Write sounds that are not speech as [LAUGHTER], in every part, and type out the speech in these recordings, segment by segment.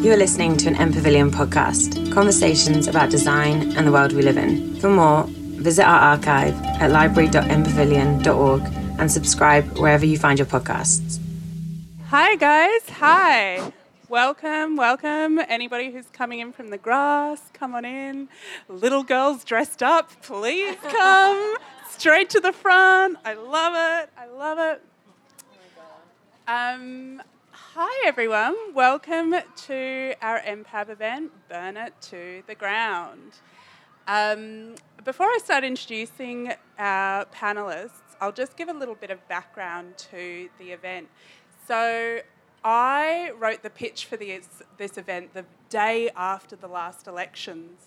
You are listening to an MPavilion podcast, conversations about design and the world we live in. For more, visit our archive at library.mpavilion.org and subscribe wherever you find your podcasts. Hi, guys. Hi. Welcome, welcome. Anybody who's coming in from the grass, come on in. Little girls dressed up, please come straight to the front. I love it. I love it. Um, hi, everyone. Welcome to our MPAV event, Burn It to the Ground. Um, before I start introducing our panelists, I'll just give a little bit of background to the event. So, I wrote the pitch for this, this event the day after the last elections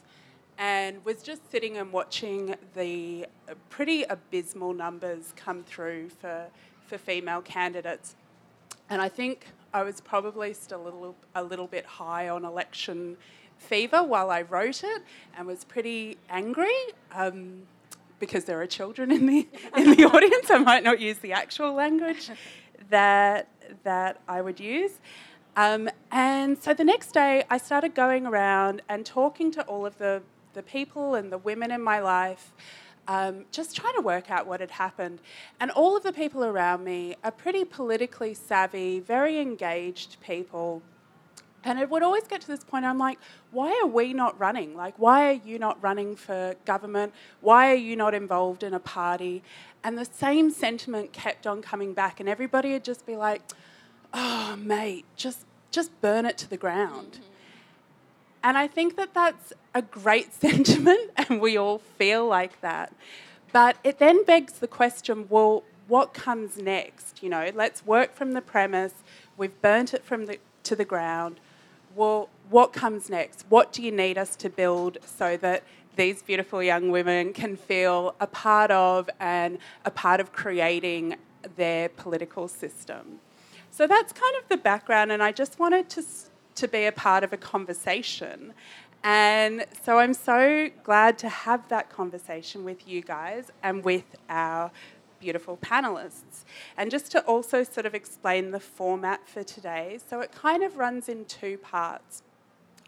and was just sitting and watching the pretty abysmal numbers come through for, for female candidates. And I think I was probably still a little, a little bit high on election fever while I wrote it and was pretty angry. Um, because there are children in the [LAUGHS] in the audience, I might not use the actual language that that I would use. Um, and so the next day, I started going around and talking to all of the, the people and the women in my life, um, just trying to work out what had happened. And all of the people around me are pretty politically savvy, very engaged people. And it would always get to this point, I'm like, why are we not running? Like, why are you not running for government? Why are you not involved in a party? And the same sentiment kept on coming back, and everybody would just be like, oh, mate, just, just burn it to the ground. Mm-hmm. And I think that that's a great [LAUGHS] sentiment, and we all feel like that. But it then begs the question well, what comes next? You know, let's work from the premise, we've burnt it from the, to the ground. Well, what comes next? What do you need us to build so that these beautiful young women can feel a part of and a part of creating their political system? So that's kind of the background, and I just wanted to, to be a part of a conversation. And so I'm so glad to have that conversation with you guys and with our beautiful panelists. And just to also sort of explain the format for today, so it kind of runs in two parts.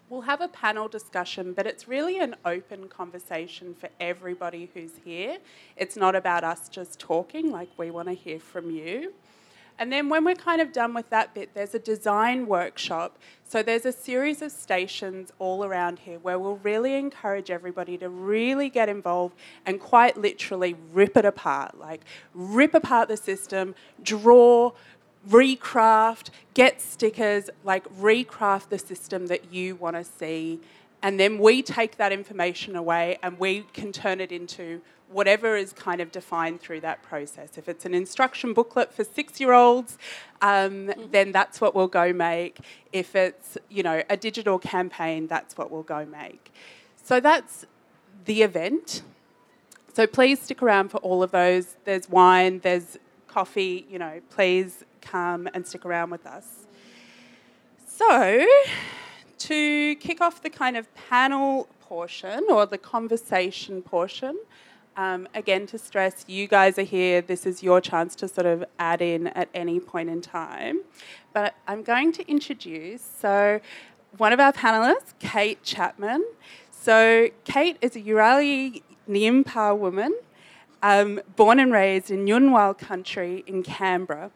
We'll have a panel discussion, but it's really an open conversation for everybody who's here. It's not about us just talking, like we want to hear from you. And then when we're kind of done with that bit, there's a design workshop. So there's a series of stations all around here where we'll really encourage everybody to really get involved and quite literally rip it apart. Like rip apart the system, draw, recraft, get stickers, like recraft the system that you want to see. And then we take that information away and we can turn it into whatever is kind of defined through that process. If it's an instruction booklet for six-year-olds, um, mm-hmm. then that's what we'll go make. If it's you know a digital campaign, that's what we'll go make. So that's the event. So please stick around for all of those. There's wine, there's coffee. You know, please come and stick around with us. So to kick off the kind of panel portion or the conversation portion. Um, again, to stress, you guys are here. This is your chance to sort of add in at any point in time. But I'm going to introduce so one of our panelists, Kate Chapman. So Kate is a Yurali Nyimpa woman, um, born and raised in Ngunnawal country in Canberra.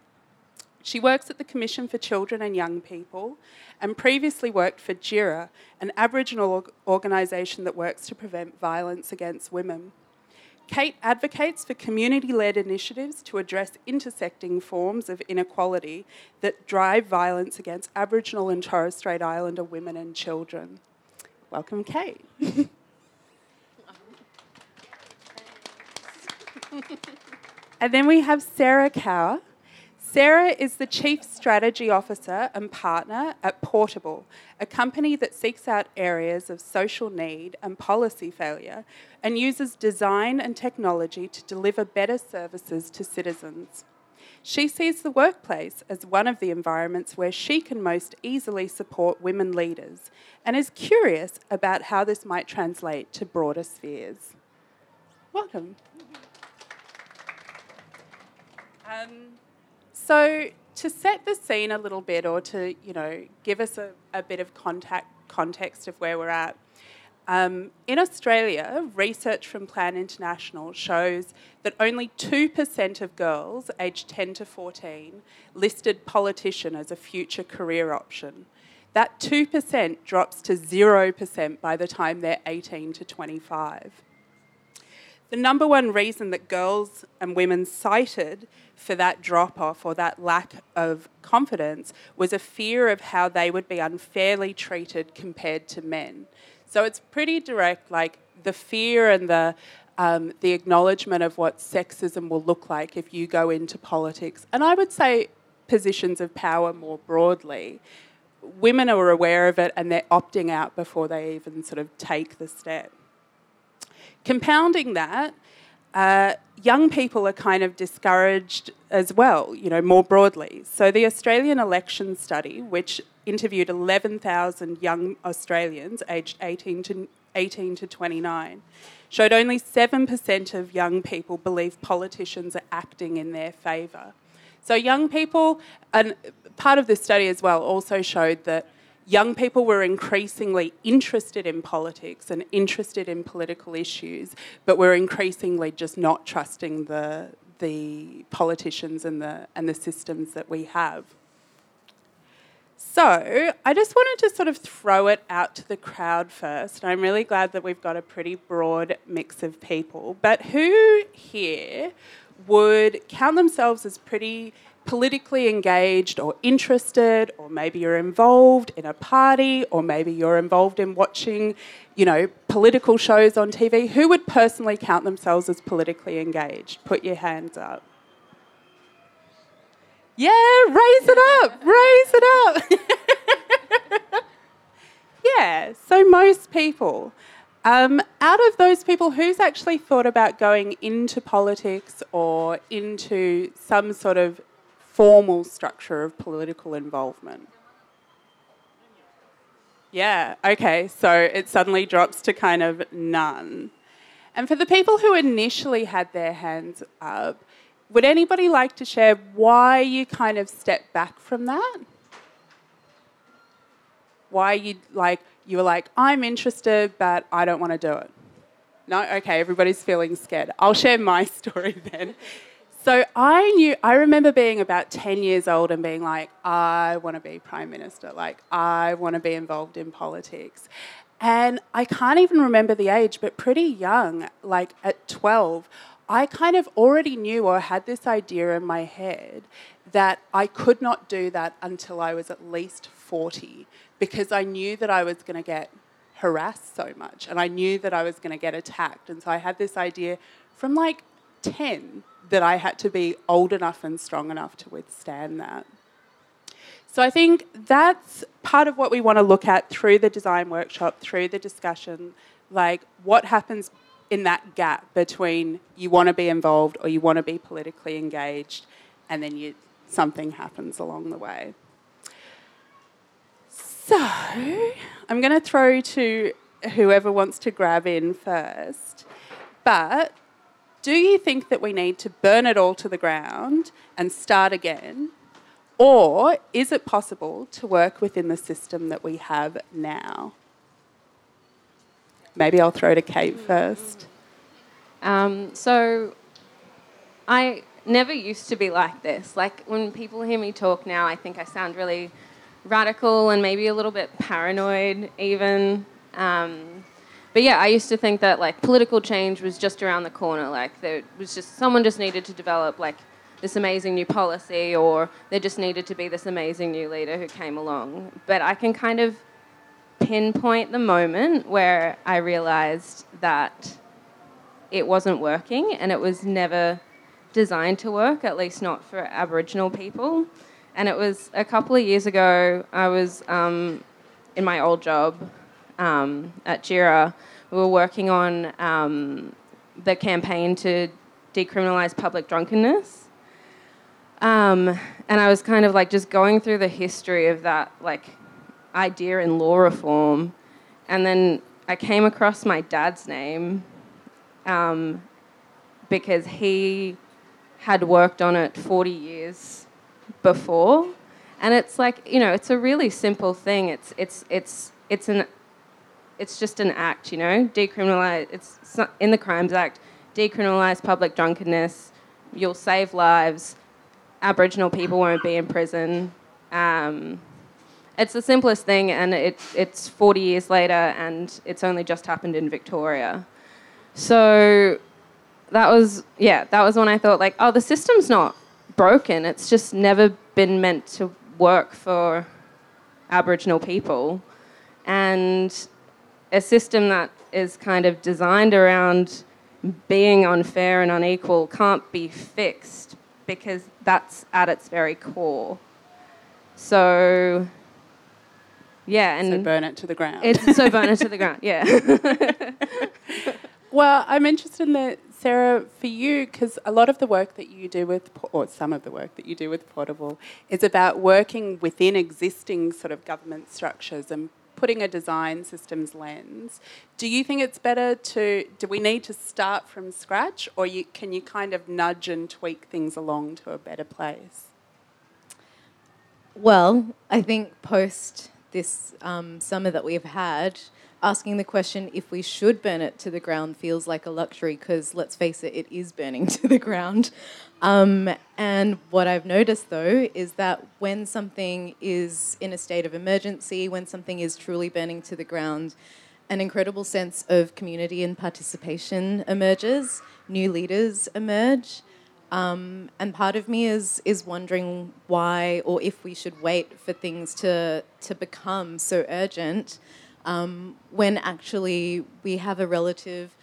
She works at the Commission for Children and Young People and previously worked for Djirra, an Aboriginal organisation that works to prevent violence against women. Kate advocates for community led initiatives to address intersecting forms of inequality that drive violence against Aboriginal and Torres Strait Islander women and children. Welcome, Kate. [LAUGHS] and then we have Sarah Cower. Sarah is the Chief Strategy Officer and Partner at Portable, a company that seeks out areas of social need and policy failure and uses design and technology to deliver better services to citizens. She sees the workplace as one of the environments where she can most easily support women leaders and is curious about how this might translate to broader spheres. Welcome. Um, so, to set the scene a little bit or to, you know, give us a, a bit of contact, context of where we're at, um, in Australia, research from Plan International shows that only 2% of girls aged 10 to 14 listed politician as a future career option. That 2% drops to 0% by the time they're 18 to 25. The number one reason that girls and women cited for that drop off or that lack of confidence was a fear of how they would be unfairly treated compared to men. So it's pretty direct, like the fear and the um, the acknowledgement of what sexism will look like if you go into politics, and I would say positions of power more broadly. Women are aware of it and they're opting out before they even sort of take the step. Compounding that, uh, young people are kind of discouraged as well, you know, more broadly. So the Australian election study, which interviewed 11,000 young Australians aged 18 to, 18 to 29, showed only 7% of young people believe politicians are acting in their favour. So young people, and part of the study as well also showed that young people were increasingly interested in politics and interested in political issues, but were increasingly just not trusting the, the politicians and the, and the systems that we have. So, I just wanted to sort of throw it out to the crowd first. I'm really glad that we've got a pretty broad mix of people. But who here would count themselves as pretty politically engaged or interested, or maybe you're involved in a party, or maybe you're involved in watching, you know, political shows on TV, who would personally count themselves as politically engaged? Put your hands up. Yeah, raise it up, raise it up. [LAUGHS] yeah, so most people. Um, out of those people, who's actually thought about going into politics or into some sort of formal structure of political involvement. Yeah, okay, so it suddenly drops to kind of none. And for the people who initially had their hands up, would anybody like to share why you kind of stepped back from that? Why you like you were like, I'm interested, but I don't want to do it. No, okay, everybody's feeling scared. I'll share my [LAUGHS] story then. So I knew, I remember being about 10 years old and being like, I want to be Prime Minister, like, I want to be involved in politics. And I can't even remember the age, but pretty young, like at 12, I kind of already knew or had this idea in my head that I could not do that until I was at least 40 because I knew that I was going to get harassed so much and I knew that I was going to get attacked. And so I had this idea from like 10 that I had to be old enough and strong enough to withstand that. So I think that's part of what we want to look at through the design workshop, through the discussion, like what happens in that gap between you want to be involved or you want to be politically engaged and then you something happens along the way. So, I'm going to throw to whoever wants to grab in first. But do you think that we need to burn it all to the ground and start again? Or is it possible to work within the system that we have now? Maybe I'll throw to Kate first. Um, so, I never used to be like this. Like, when people hear me talk now, I think I sound really radical and maybe a little bit paranoid, even. Um, but yeah, I used to think that like political change was just around the corner. Like there was just someone just needed to develop like this amazing new policy, or there just needed to be this amazing new leader who came along. But I can kind of pinpoint the moment where I realized that it wasn't working and it was never designed to work, at least not for Aboriginal people. And it was a couple of years ago, I was um, in my old job um, at Djirra, we were working on um, the campaign to decriminalise public drunkenness. Um, and I was kind of like just going through the history of that like idea in law reform, and then I came across my dad's name um, because he had worked on it 40 years before. And it's like, you know, it's a really simple thing. It's, it's, it's, it's, an, it's just an act, you know? Decriminalize, it's in the Crimes Act, decriminalize public drunkenness, you'll save lives, Aboriginal people won't be in prison. Um, it's the simplest thing, and it, it's 40 years later, and it's only just happened in Victoria. So that was, yeah, that was when I thought, like, oh, the system's not broken. It's just never been meant to work for Aboriginal people. And a system that is kind of designed around being unfair and unequal can't be fixed because that's at its very core. So, yeah, and so burn it to the ground. It's so burn it to the ground. Yeah. [LAUGHS] well, I'm interested in that, Sarah, for you, because a lot of the work that you do with, or some of the work that you do with Portable, is about working within existing sort of government structures and putting a design systems lens, do you think it's better to, do we need to start from scratch or you, can you kind of nudge and tweak things along to a better place? Well, I think post this um, summer that we've had, asking the question if we should burn it to the ground feels like a luxury because let's face it, it is burning [LAUGHS] to the ground. Um, and what I've noticed though is that when something is in a state of emergency, when something is truly burning to the ground, an incredible sense of community and participation emerges, new leaders emerge. Um, and part of me is is wondering why or if we should wait for things to to become so urgent um, when actually we have a relative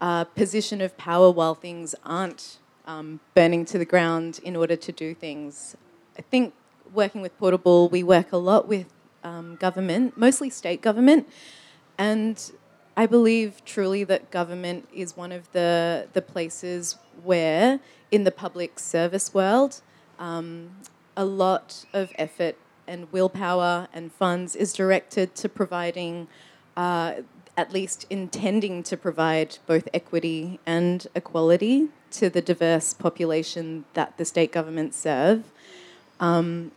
uh, position of power while things aren't um, burning to the ground in order to do things. I think working with Portable, we work a lot with um, government, mostly state government, and I believe truly that government is one of the, the places where, in the public service world, um, a lot of effort and willpower and funds is directed to providing, uh, at least intending to provide both equity and equality to the diverse population that the state governments serve. Um,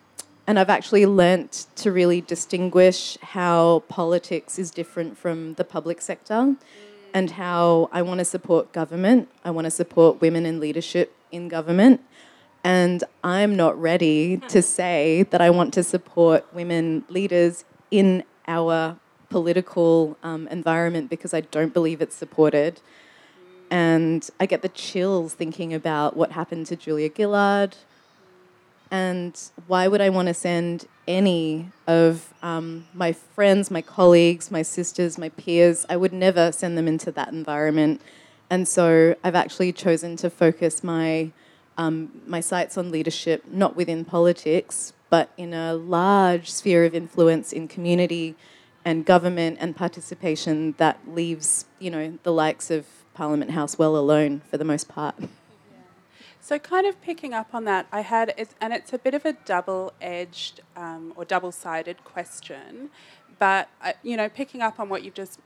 and I've actually learnt to really distinguish how politics is different from the public sector and how I want to support government, I want to support women in leadership in government. And I'm not ready to say that I want to support women leaders in our political um, environment because I don't believe it's supported. And I get the chills thinking about what happened to Julia Gillard. And why would I want to send any of um, my friends, my colleagues, my sisters, my peers? I would never send them into that environment. And so I've actually chosen to focus my, um, my sights on leadership, not within politics, but in a large sphere of influence in community and government and participation that leaves, you know, the likes of Parliament House well alone for the most part. So, kind of picking up on that, I had, and it's a bit of a double edged um, or double sided question, but, uh, you know, picking up on what you've just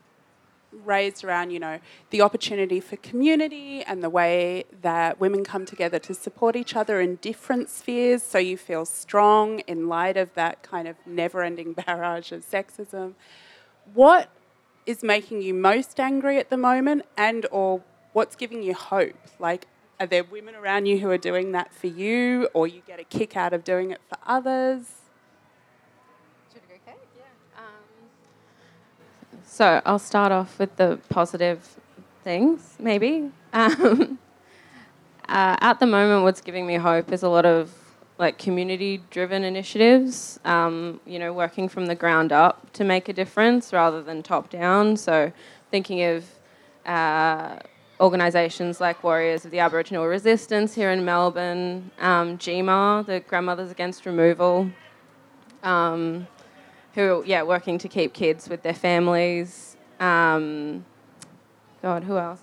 raised around, you know, the opportunity for community and the way that women come together to support each other in different spheres so you feel strong in light of that kind of never ending [LAUGHS] barrage of sexism. What is making you most angry at the moment and or what's giving you hope? Like are there women around you who are doing that for you or you get a kick out of doing it for others? So I'll start off with the positive things, maybe. Um, [LAUGHS] uh, at the moment, what's giving me hope is a lot of like community-driven initiatives. Um, you know, working from the ground up to make a difference rather than top down. So, thinking of uh, organisations like Warriors of the Aboriginal Resistance here in Melbourne, um, GMA, the Grandmothers Against Removal, um, who yeah working to keep kids with their families. Um, God, who else?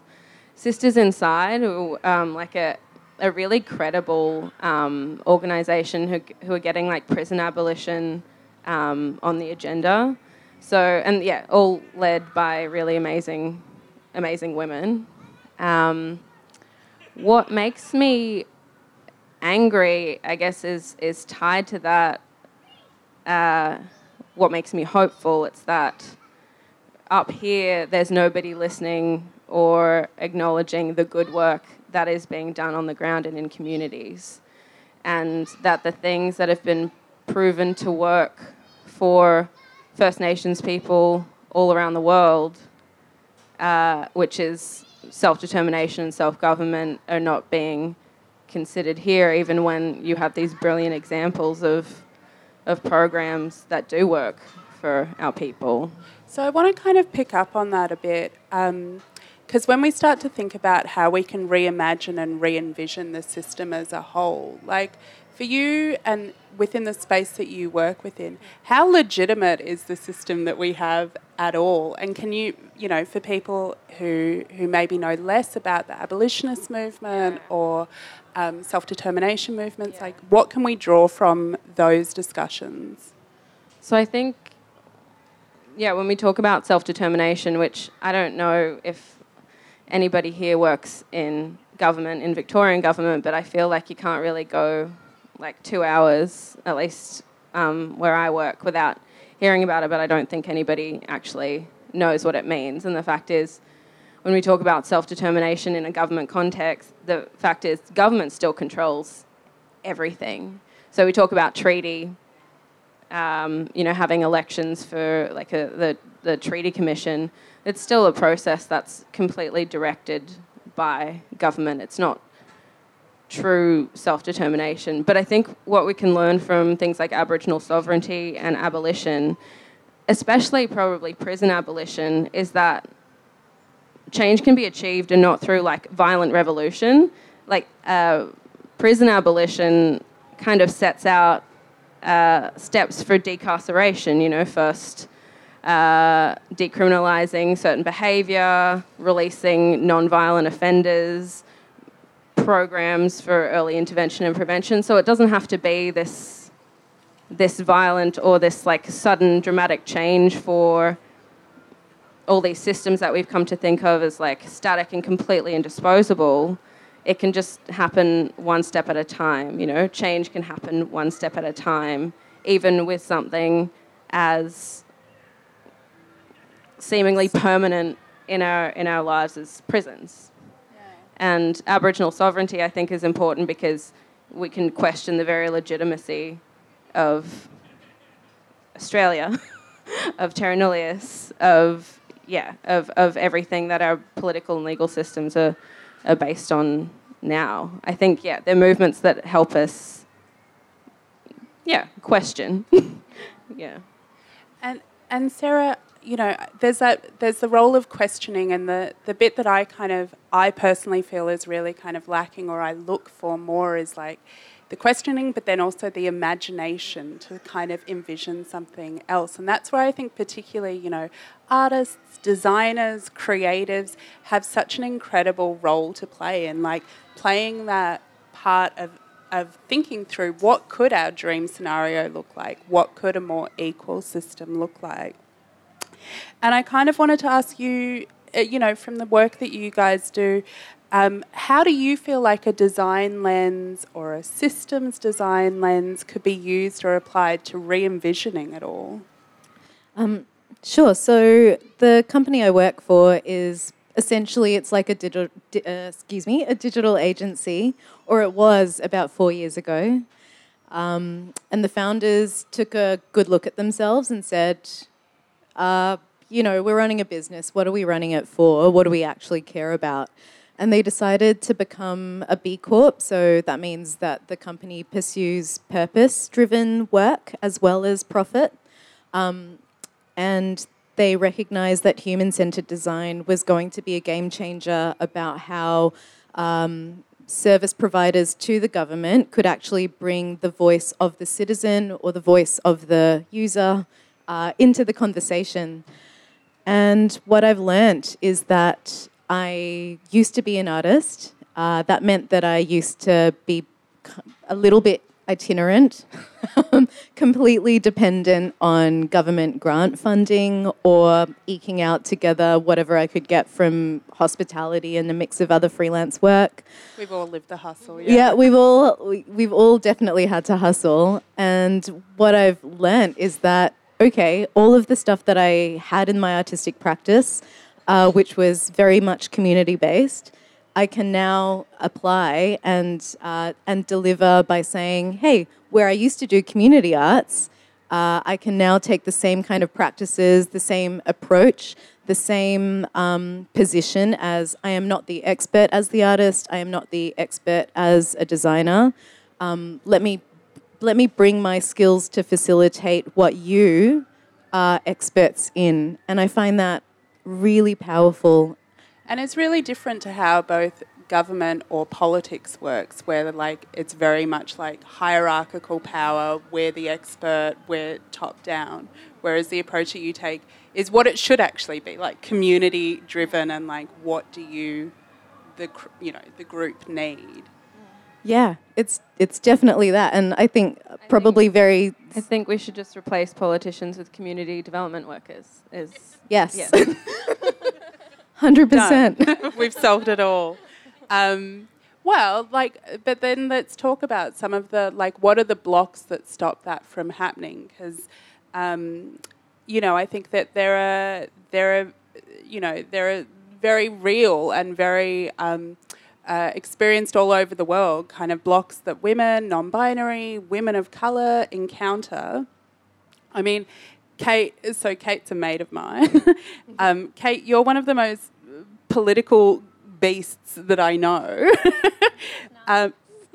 Sisters Inside, who um, like a a really credible um, organisation who, who are getting like prison abolition um, on the agenda. So, and yeah, all led by really amazing, amazing women. Um, what makes me angry, I guess, is is tied to that. Uh, what makes me hopeful? It's that up here, there's nobody listening or acknowledging the good work that is being done on the ground and in communities, and that the things that have been proven to work for First Nations people all around the world, uh, which is self determination and self government, are not being considered here, even when you have these brilliant examples of, of programs that do work for our people. So I want to kind of pick up on that a bit. Um, Because when we start to think about how we can reimagine and re envision the system as a whole, like for you and within the space that you work within, how legitimate is the system that we have at all? And can you, you know, for people who, who maybe know less about the abolitionist movement or um, self determination movements, yeah. like what can we draw from those discussions? So I think, yeah, when we talk about self determination, which I don't know if anybody here works in government, in Victorian government, but I feel like you can't really go like two hours, at least um, where I work, without hearing about it, but I don't think anybody actually knows what it means. And the fact is, when we talk about self determination in a government context, the fact is, government still controls everything. So we talk about treaty, um, you know, having elections for like a, the, the treaty commission. It's still a process that's completely directed by government. It's not true self determination. But I think what we can learn from things like Aboriginal sovereignty and abolition, especially probably prison abolition, is that change can be achieved and not through like violent revolution. Like uh, prison abolition kind of sets out uh, steps for decarceration, you know, first. Uh, decriminalising certain behaviour, releasing non-violent offenders, programs for early intervention and prevention. So it doesn't have to be this this violent or this like sudden dramatic change for all these systems that we've come to think of as like static and completely indisposable. It can just happen one step at a time. You know, change can happen one step at a time, even with something as seemingly permanent in our in our lives as prisons. And Aboriginal sovereignty, I think, is important because we can question the very legitimacy of Australia, [LAUGHS] of terra nullius, of yeah, of, of everything that our political and legal systems are, are based on now. I think yeah, they're movements that help us yeah, question. [LAUGHS] yeah. And and Sarah, you know, there's that there's the role of questioning and the, the bit that I kind of I personally feel is really kind of lacking or I look for more is like the questioning, but then also the imagination to kind of envision something else. And that's where I think particularly, you know, artists, designers, creatives have such an incredible role to play in like playing that part of of thinking through what could our dream scenario look like? What could a more equal system look like? And I kind of wanted to ask you, uh, you know, from the work that you guys do, um, how do you feel like a design lens or a systems design lens could be used or applied to re envisioning it all? Um, sure. So the company I work for is essentially it's like a digital, di- uh, excuse me, a digital agency, or it was about four years ago. Um, and the founders took a good look at themselves and said, uh, you know, we're running a business. What are we running it for? What do we actually care about? And they decided to become a B Corp. So that means that the company pursues purpose driven work as well as profit. Um, and they recognized that human centered design was going to be a game changer about how um, service providers to the government could actually bring the voice of the citizen or the voice of the user uh, into the conversation. And what I've learned is that I used to be an artist. Uh, that meant that I used to be a little bit itinerant, [LAUGHS] completely dependent on government grant funding or eking out together whatever I could get from hospitality and a mix of other freelance work. We've all lived the hustle. Yeah, Yeah. we've all we, we've all definitely had to hustle, and what I've learned is that okay, all of the stuff that I had in my artistic practice, uh, which was very much community based, I can now apply and uh, and deliver by saying, hey, where I used to do community arts. Uh, I can now take the same kind of practices, the same approach, the same um, position as I am not the expert as the artist, I am not the expert as a designer. Um, let me let me bring my skills to facilitate what you are experts in, and I find that really powerful. And it's really different to how both government or politics works, where like it's very much like hierarchical power, we're the expert, we're top down. Whereas the approach that you take is what it should actually be, like community driven and like what do you the you know, the group need. Yeah, it's it's definitely that, and I think probably very I think we should just replace politicians with community development workers. Is yes, Yeah. [LAUGHS] hundred percent. [LAUGHS] We've solved it all. Um, well, like, but then let's talk about some of the like, what are the blocks that stop that from happening? Because, um, you know, I think that there are there are, you know, there are very real and very um, uh, experienced all over the world kind of blocks that women, non-binary, women of color encounter. I mean, Kate, so Kate's a mate of mine. [LAUGHS] um, Kate, you're one of the most political beasts that I know. [LAUGHS] um,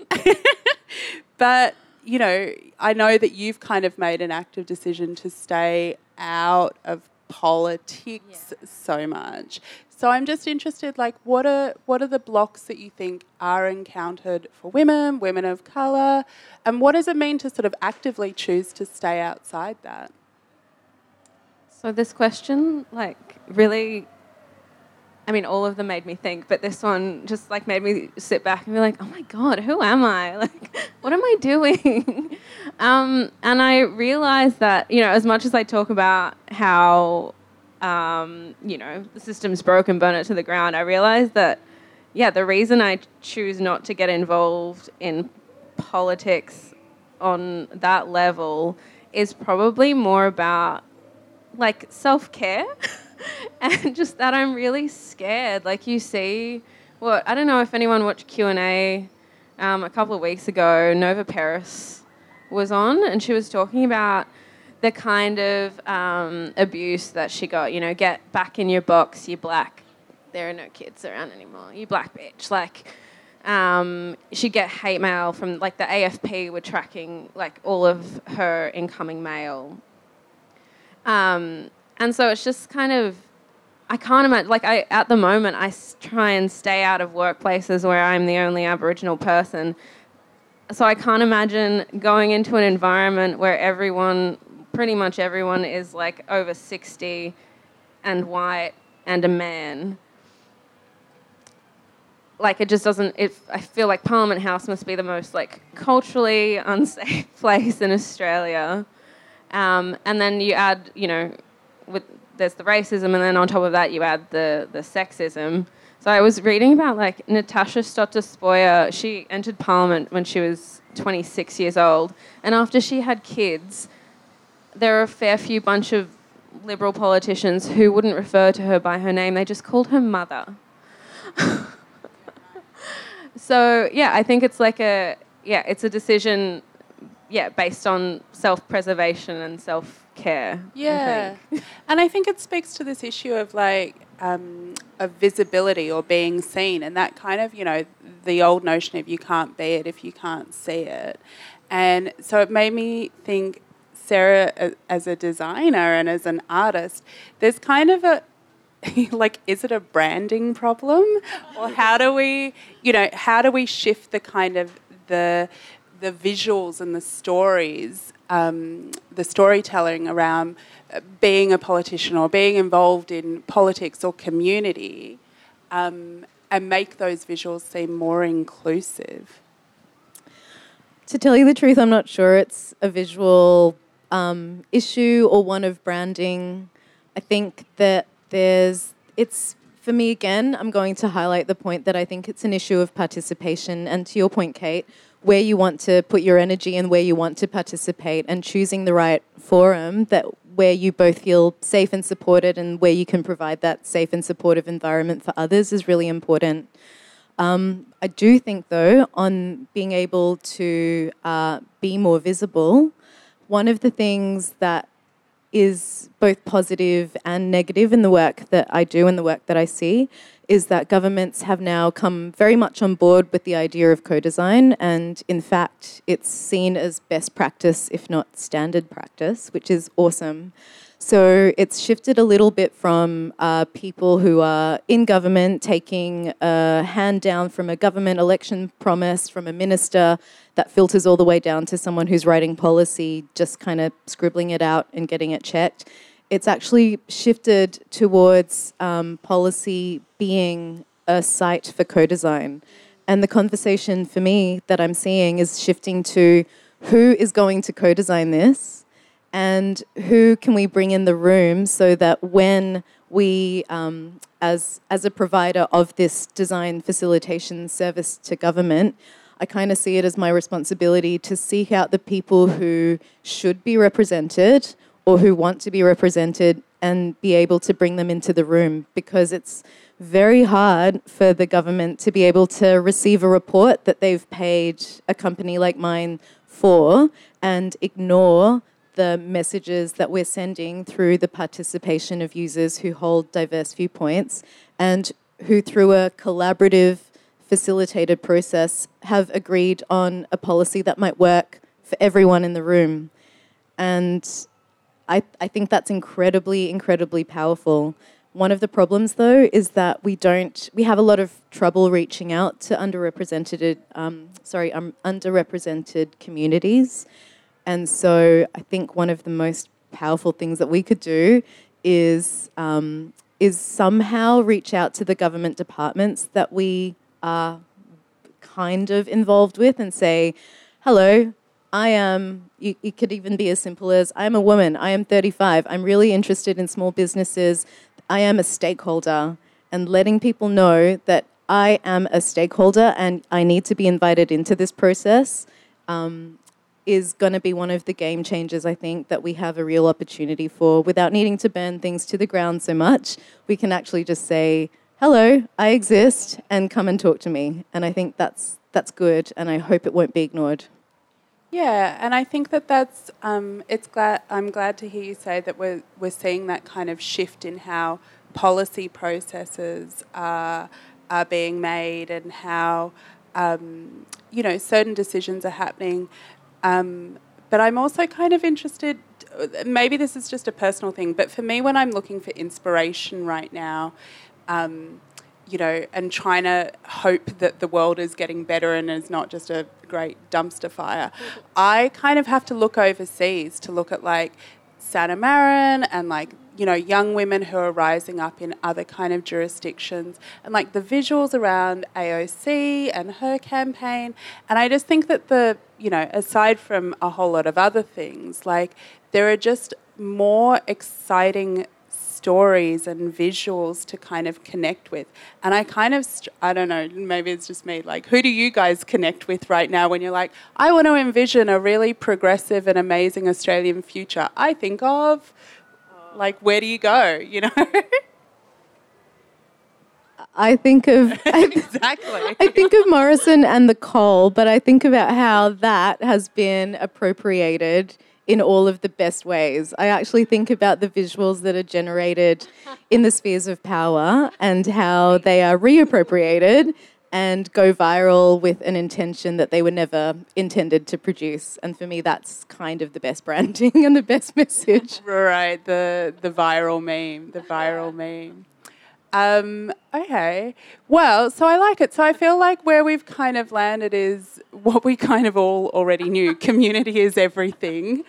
[LAUGHS] but, you know, I know that you've kind of made an active decision to stay out of politics so much. So I'm just interested, like, what are what are the blocks that you think are encountered for women, women of colour, and what does it mean to sort of actively choose to stay outside that? So this question, like, really, I mean, all of them made me think, but this one just like made me sit back and be like, oh my god, who am I? [LAUGHS] Like, what am I doing? [LAUGHS] um, and I realized that you know, as much as I talk about how um, you know the system's broken, burn it to the ground, I realized that yeah, the reason I choose not to get involved in politics on that level is probably more about like self care [LAUGHS] [LAUGHS] and just that I'm really scared. Like you see, what I don't know if anyone watched Q and A um, a couple of weeks ago. Nova Peris was on, and she was talking about the kind of um, abuse that she got. You know, get back in your box, you black. There are no kids around anymore. You black bitch. Like. Um, she'd get hate mail from like the AFP were tracking like all of her incoming mail um, and so it's just kind of, I can't imagine, like, I, at the moment, I s- try and stay out of workplaces where I'm the only Aboriginal person. So I can't imagine going into an environment where everyone, pretty much everyone, is like over 60 and white and a man. Like it just doesn't. It, I feel like Parliament House must be the most like culturally [LAUGHS] unsafe [LAUGHS] place in Australia. Um, and then you add, you know, with there's the racism, and then on top of that you add the the sexism. So I was reading about like Natasha Stott Despoja. She entered Parliament when she was 26 years old, and after she had kids, there are a fair few bunch of liberal politicians who wouldn't refer to her by her name. They just called her mother. [LAUGHS] so yeah, I think it's like a yeah, it's a decision yeah, based on self-preservation and self-care. I Yeah, think. [LAUGHS] and I think it speaks to this issue of like um, of visibility or being seen, and that kind of you know the old notion of you can't be it if you can't see it, and so it made me think. Sarah, as a designer and as an artist, there's kind of a [LAUGHS] like, is it a branding problem, or how do we, you know, how do we shift the kind of the the visuals and the stories, um, the storytelling around uh, being a politician or being involved in politics or community, um, and make those visuals seem more inclusive. to tell you the truth, I'm not sure it's a visual um, issue or one of branding. I think that there's, it's, for me again, I'm going to highlight the point that I think it's an issue of participation. And to your point, Kate, where you want to put your energy and where you want to participate and choosing the right forum that where you both feel safe and supported and where you can provide that safe and supportive environment for others is really important. Um, I do think, though, on being able to uh, be more visible, one of the things that is both positive and negative in the work that I do and the work that I see is that governments have now come very much on board with the idea of co design. And in fact, it's seen as best practice, if not standard practice, which is awesome. So it's shifted a little bit from uh, people who are in government taking a hand down from a government election promise from a minister that filters all the way down to someone who's writing policy, just kind of scribbling it out and getting it checked. It's actually shifted towards um, policy being a site for co design. And the conversation for me that I'm seeing is shifting to who is going to co design this? and who can we bring in the room so that when we, um, as, as a provider of this design facilitation service to government, I kind of see it as my responsibility to seek out the people who should be represented or who want to be represented and be able to bring them into the room because it's very hard for the government to be able to receive a report that they've paid a company like mine for and ignore the messages that we're sending through the participation of users who hold diverse viewpoints and who, through a collaborative, facilitated process, have agreed on a policy that might work for everyone in the room. And I, I think that's incredibly, incredibly powerful. One of the problems, though, is that we don't. We have a lot of trouble reaching out to underrepresented, um, sorry, um, underrepresented communities, and so I think one of the most powerful things that we could do is um, is somehow reach out to the government departments that we are kind of involved with and say, hello, I am, it could even be as simple as I am a woman, I am 35, I'm really interested in small businesses, I am a stakeholder, and letting people know that I am a stakeholder and I need to be invited into this process. Um, is going to be one of the game changers, I think, that we have a real opportunity for without needing to burn things to the ground so much. We can actually just say, hello, I exist, and come and talk to me. And I think that's, that's good, and I hope it won't be ignored. Yeah, and I think that that's um, it's glad I'm glad to hear you say that we're we're seeing that kind of shift in how policy processes are are being made and how um, you know certain decisions are happening um, but I'm also kind of interested. Maybe this is just a personal thing, but for me, when I'm looking for inspiration right now, um, you know, and trying to hope that the world is getting better and is not just a great dumpster fire, I kind of have to look overseas to look at like Sanna Marin and like you know young women who are rising up in other kind of jurisdictions and like the visuals around AOC and her campaign. And I just think that the you know aside from a whole lot of other things like there are just more exciting stories and visuals to kind of connect with. And I kind of, I don't know, maybe it's just me, like, who do you guys connect with right now when you're like, I want to envision a really progressive and amazing Australian future? I think of like where do you go you know [LAUGHS] I think of [LAUGHS] exactly. I think of Morrison and the coal, but I think about how that has been appropriated in all of the best ways. I actually think about the visuals that are generated in the spheres of power and how they are reappropriated and go viral with an intention that they were never intended to produce. And for me, that's kind of the best branding [LAUGHS] and the best message. Right, the the viral meme, the viral meme. Um, okay. Well, so I like it. So I feel like where we've kind of landed is what we kind of all already knew. [LAUGHS] Community is everything.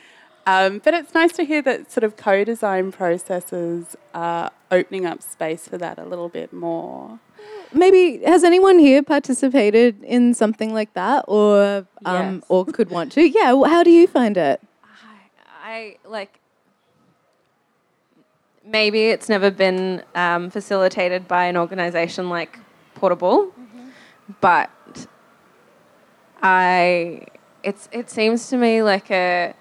Um, but it's nice to hear that sort of co-design processes are opening up space for that a little bit more. maybe has anyone here participated in something like that, or um, Yes. or could want to? [LAUGHS] Yeah. well, How do you find it? I, I like. Maybe it's never been um, facilitated by an organisation like Portable, but I. It's it seems to me like a.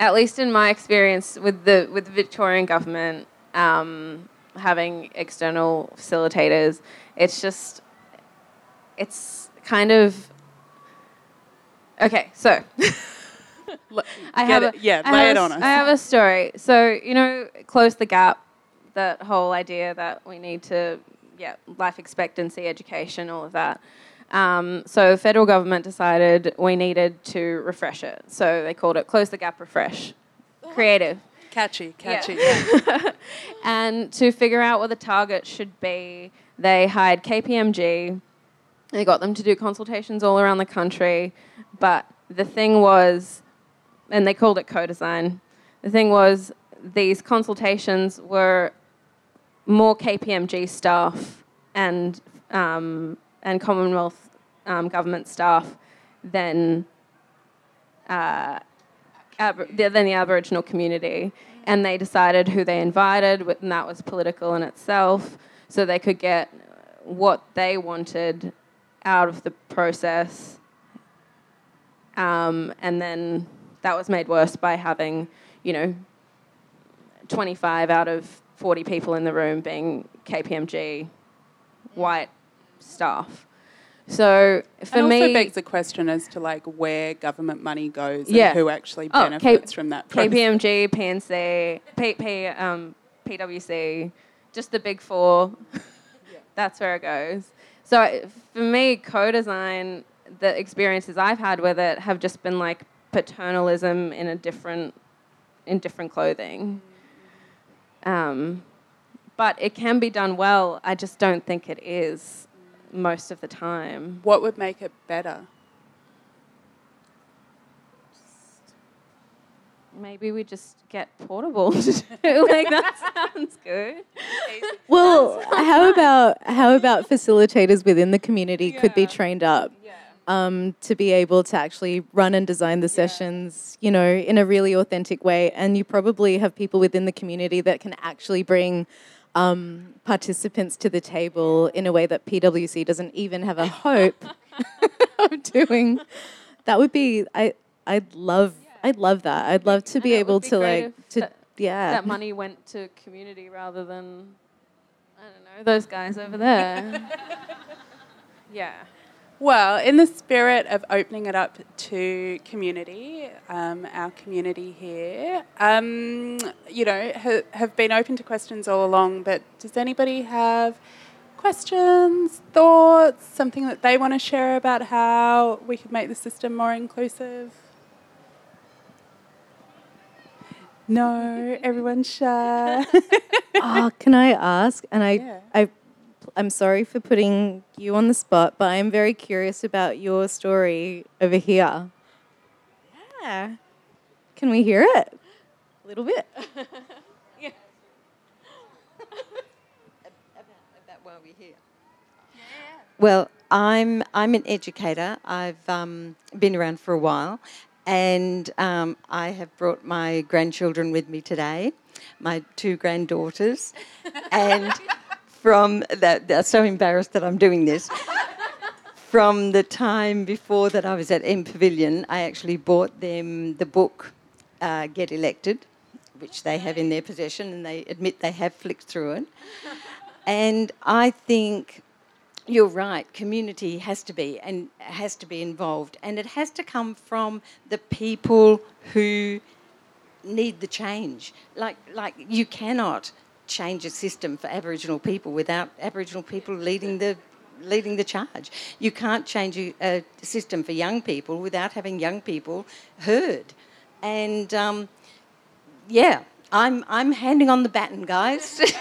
At least in my experience with the with the Victorian government um, having external facilitators, it's just. It's kind of. Okay, so. [LAUGHS] [LAUGHS] I have it. a, yeah, I lay it a on us. I have a story. So you know, close the gap. That whole idea that we need to, yeah, life expectancy, education, all of that. Um, so federal government decided we needed to refresh it. So they called it close the gap, refresh. Creative. catchy, catchy. [LAUGHS] and to figure out what the target should be, they hired KPMG. They got them to do consultations all around the country. But the thing was, and they called it co design, the thing was, these consultations were more KPMG staff and, um, and Commonwealth um, government staff than uh, Ab- than the Aboriginal community, and they decided who they invited, and that was political in itself, so they could get what they wanted out of the process. Um, and then that was made worse by having, you know, 25 out of 40 people in the room being KPMG white staff. So for and also me, begs the question as to like where government money goes Yeah. and who actually Oh, K- benefits from that. process. KPMG, PNC, P, um, PwC, just the big four. [LAUGHS] That's where it goes. So for me, co-design, the experiences I've had with it have just been like paternalism in a different, in different clothing. Um, but it can be done well. I just don't think it is most of the time. What would make it better? Maybe we just get portable [LAUGHS] like that sounds good. Well, how about how about facilitators within the community could be trained up um, to be able to actually run and design the sessions, you know, in a really authentic way? And you probably have people within the community that can actually bring um, participants to the table in a way that PwC doesn't even have a hope [LAUGHS] [LAUGHS] of doing. That would be I. I'd love. I'd love that. I'd love to be it able be to like to that- yeah. That money went to community rather than I don't know those guys over there. [LAUGHS] yeah. Well, in the spirit of opening it up to community, um, our community here, um, you know, ha- have been open to questions all along, but does anybody have questions, thoughts, something that they want to share about how we could make the system more inclusive? No, everyone's shy. oh, [LAUGHS] can I ask? And I, Yeah. I, I'm sorry for putting you on the spot, but I'm very curious about your story over here. Yeah. Can we hear it? A little bit. yeah. about why we're here. Yeah. Well, I'm I'm an educator. I've um, been around for a while, and um, I have brought my grandchildren with me today, my two granddaughters, and [LAUGHS] from that they're so embarrassed that I'm doing this. From the time before that I was at MPavilion, I actually bought them the book uh, Get Elected, which they have in their possession, and they admit they have flicked through it. And I think you're right. Community has to be and has to be involved, and it has to come from the people who need the change. Like, like you cannot change a system for Aboriginal people without Aboriginal people leading the leading the charge. You can't change a, a system for young people without having young people heard. And um, yeah, I'm I'm handing on the baton, guys. [LAUGHS]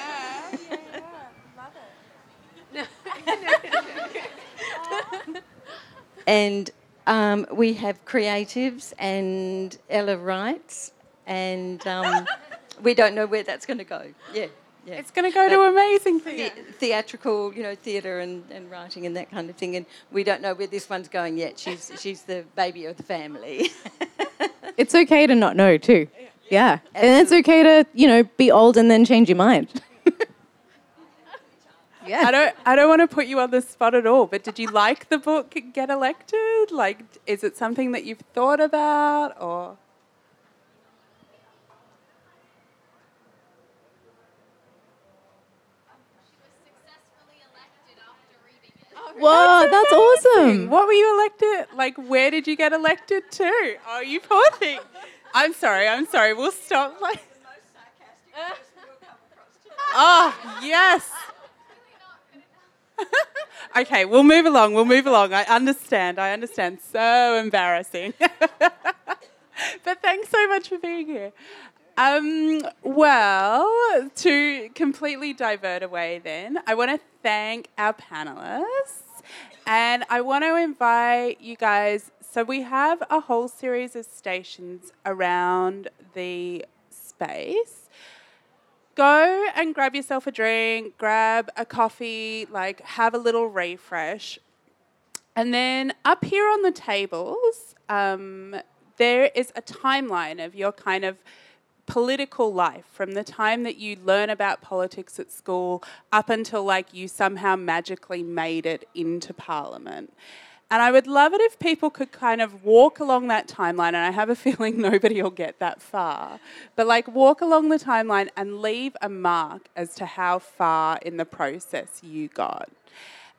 and um, we have creatives and Ella writes, and um, we don't know where that's going to go. Yeah. Yeah. It's going to go to amazing things. The- theatrical, you know, theatre and, and writing and that kind of thing. And we don't know where this one's going yet. She's [LAUGHS] she's the baby of the family. [LAUGHS] It's okay to not know too. Yeah. And it's okay to, you know, be old and then change your mind. [LAUGHS] yeah. I don't I don't want to put you on the spot at all, but did you like the book Get Elected? Like is it something that you've thought about or Whoa, that's awesome. What were you elected? Like where did you get elected to? Oh, you poor thing. I'm sorry, I'm sorry. We'll stop like Oh, yes. okay, we'll move along. We'll move along. I understand. I understand. So embarrassing. [LAUGHS] but thanks so much for being here. Um, well, to completely divert away, then, I want to thank our panelists and I want to invite you guys. So, we have a whole series of stations around the space go and grab yourself a drink, grab a coffee, like have a little refresh. And then up here on the tables, um, there is a timeline of your kind of political life from the time that you learn about politics at school up until like you somehow magically made it into parliament. And I would love it if people could kind of walk along that timeline, and I have a [LAUGHS] feeling nobody will get that far, but like walk along the timeline and leave a mark as to how far in the process you got.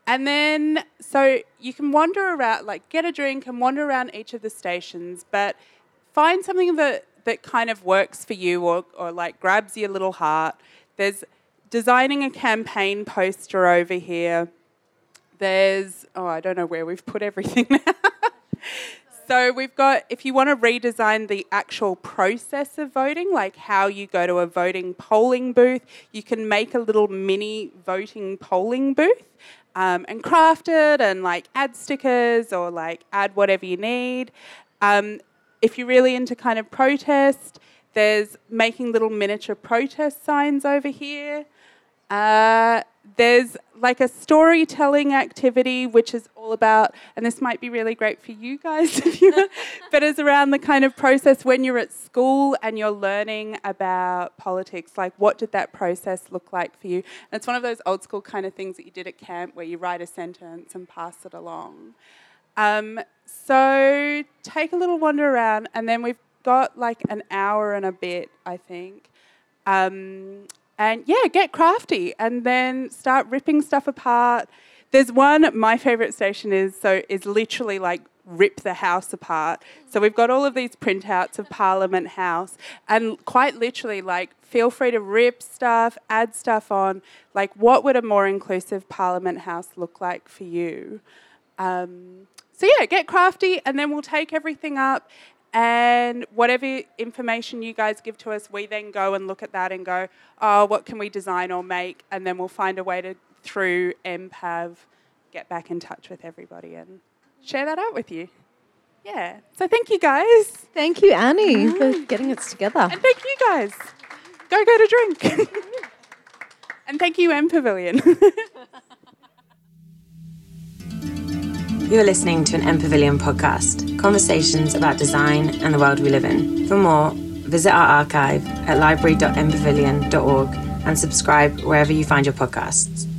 And then, so you can wander around, like get a drink and wander around each of the stations, but find something that, that kind of works for you or, or like grabs your little heart. There's designing a campaign poster over here there's, oh, I don't know where we've put everything now. [LAUGHS] so we've got, if you want to redesign the actual process of voting, like how you go to a voting polling booth, you can make a little mini voting polling booth. Um, and craft it and like add stickers or like add whatever you need. Um, if you're really into kind of protest, there's making little miniature protest signs over here. Uh, there's like a storytelling activity which is all about and this might be really great for you guys [LAUGHS] if you but it's around the kind of process when you're at school and you're learning about politics like what did that process look like for you and it's one of those old school kind of things that you did at camp where you write a sentence and pass it along um, so take a little wander around and then we've got like an hour and a bit i think um, and yeah, get crafty and then start ripping stuff apart. There's one, my favorite station is so is literally like rip the house apart. So we've got all of these printouts of Parliament House and quite literally like feel free to rip stuff, add stuff on. Like what would a more inclusive Parliament House look like for you? Um, so yeah, get crafty and then we'll take everything up and whatever information you guys give to us, we then go and look at that and go, oh, what can we design or make? And then we'll find a way to, through MPAV, get back in touch with everybody and share that out with you. Yeah. So thank you guys. Thank you, Annie, mm. for getting us together. And thank you guys. Go get a drink. [LAUGHS] and thank you, MPavilion. [LAUGHS] You're listening to an MPavilion podcast, conversations about design and the world we live in. For more, visit our archive at library.mpavilion.org and subscribe wherever you find your podcasts.